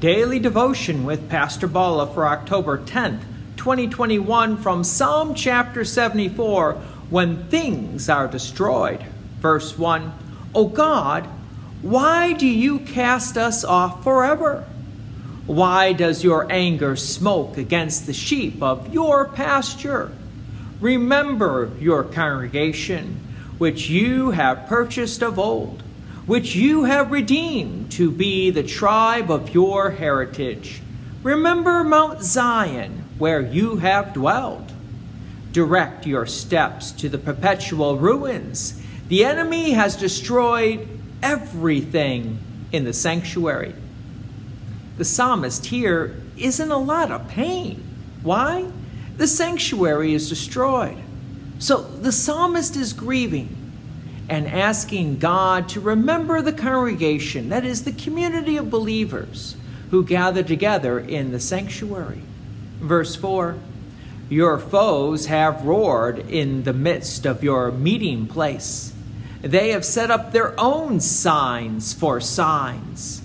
Daily Devotion with Pastor Bala for October 10th, 2021 from Psalm chapter 74 When Things Are Destroyed. Verse 1 O God, why do you cast us off forever? Why does your anger smoke against the sheep of your pasture? Remember your congregation, which you have purchased of old which you have redeemed to be the tribe of your heritage. Remember Mount Zion, where you have dwelled. Direct your steps to the perpetual ruins. The enemy has destroyed everything in the sanctuary. The psalmist here is in a lot of pain. Why? The sanctuary is destroyed. So the psalmist is grieving and asking God to remember the congregation, that is, the community of believers who gather together in the sanctuary. Verse 4 Your foes have roared in the midst of your meeting place. They have set up their own signs for signs.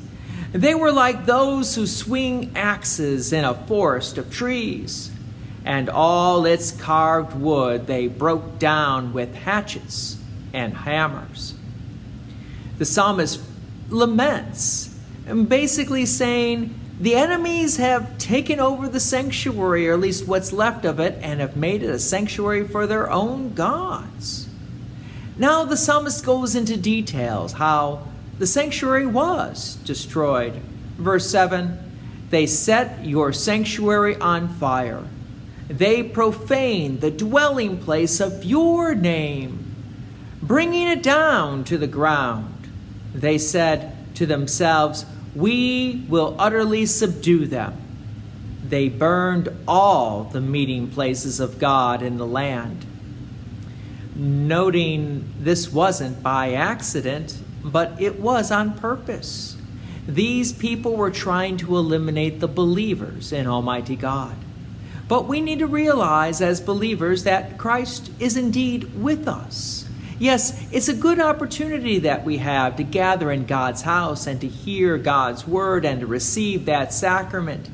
They were like those who swing axes in a forest of trees, and all its carved wood they broke down with hatchets and hammers. The psalmist laments and basically saying, the enemies have taken over the sanctuary, or at least what's left of it, and have made it a sanctuary for their own gods. Now the psalmist goes into details how the sanctuary was destroyed. Verse 7 They set your sanctuary on fire, they profaned the dwelling place of your name bringing it down to the ground. They said to themselves, We will utterly subdue them. They burned all the meeting places of God in the land. Noting this wasn't by accident, but it was on purpose. These people were trying to eliminate the believers in Almighty God. But we need to realize as believers that Christ is indeed with us Yes, it's a good opportunity that we have to gather in God's house and to hear God's word and to receive that sacrament.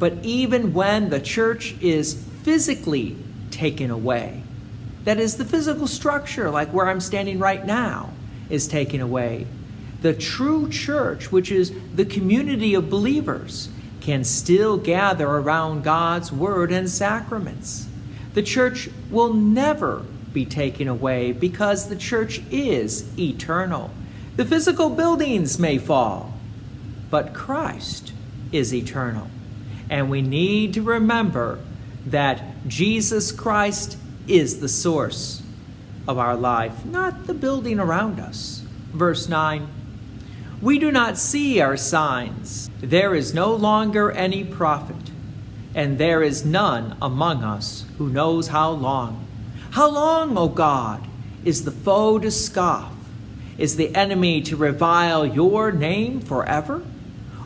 But even when the church is physically taken away, that is, the physical structure, like where I'm standing right now, is taken away, the true church, which is the community of believers, can still gather around God's word and sacraments. The church will never be taken away because the church is eternal. The physical buildings may fall, but Christ is eternal. And we need to remember that Jesus Christ is the source of our life, not the building around us. Verse 9 We do not see our signs. There is no longer any prophet, and there is none among us who knows how long. How long, O God, is the foe to scoff? Is the enemy to revile your name forever?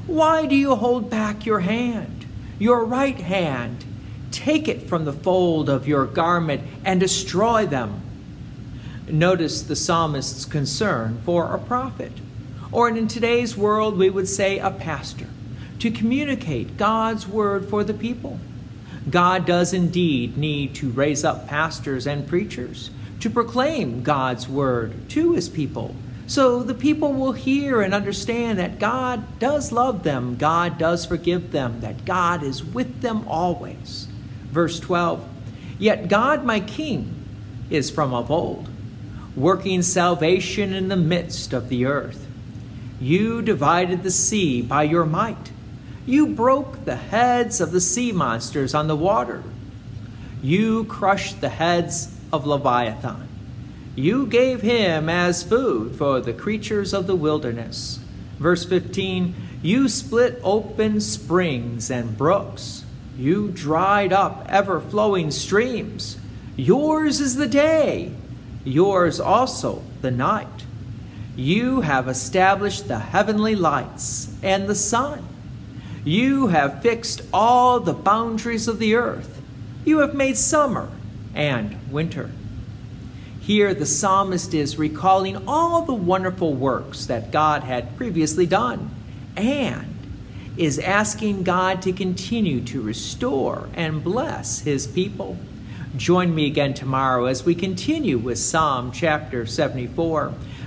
Why do you hold back your hand, your right hand? Take it from the fold of your garment and destroy them. Notice the psalmist's concern for a prophet, or in today's world, we would say a pastor, to communicate God's word for the people. God does indeed need to raise up pastors and preachers to proclaim God's word to his people. So the people will hear and understand that God does love them, God does forgive them, that God is with them always. Verse 12 Yet God, my King, is from of old, working salvation in the midst of the earth. You divided the sea by your might you broke the heads of the sea monsters on the water. You crushed the heads of Leviathan. You gave him as food for the creatures of the wilderness. Verse 15 You split open springs and brooks. You dried up ever flowing streams. Yours is the day, yours also the night. You have established the heavenly lights and the sun. You have fixed all the boundaries of the earth. You have made summer and winter. Here, the psalmist is recalling all the wonderful works that God had previously done. And is asking God to continue to restore and bless his people. Join me again tomorrow as we continue with Psalm chapter 74.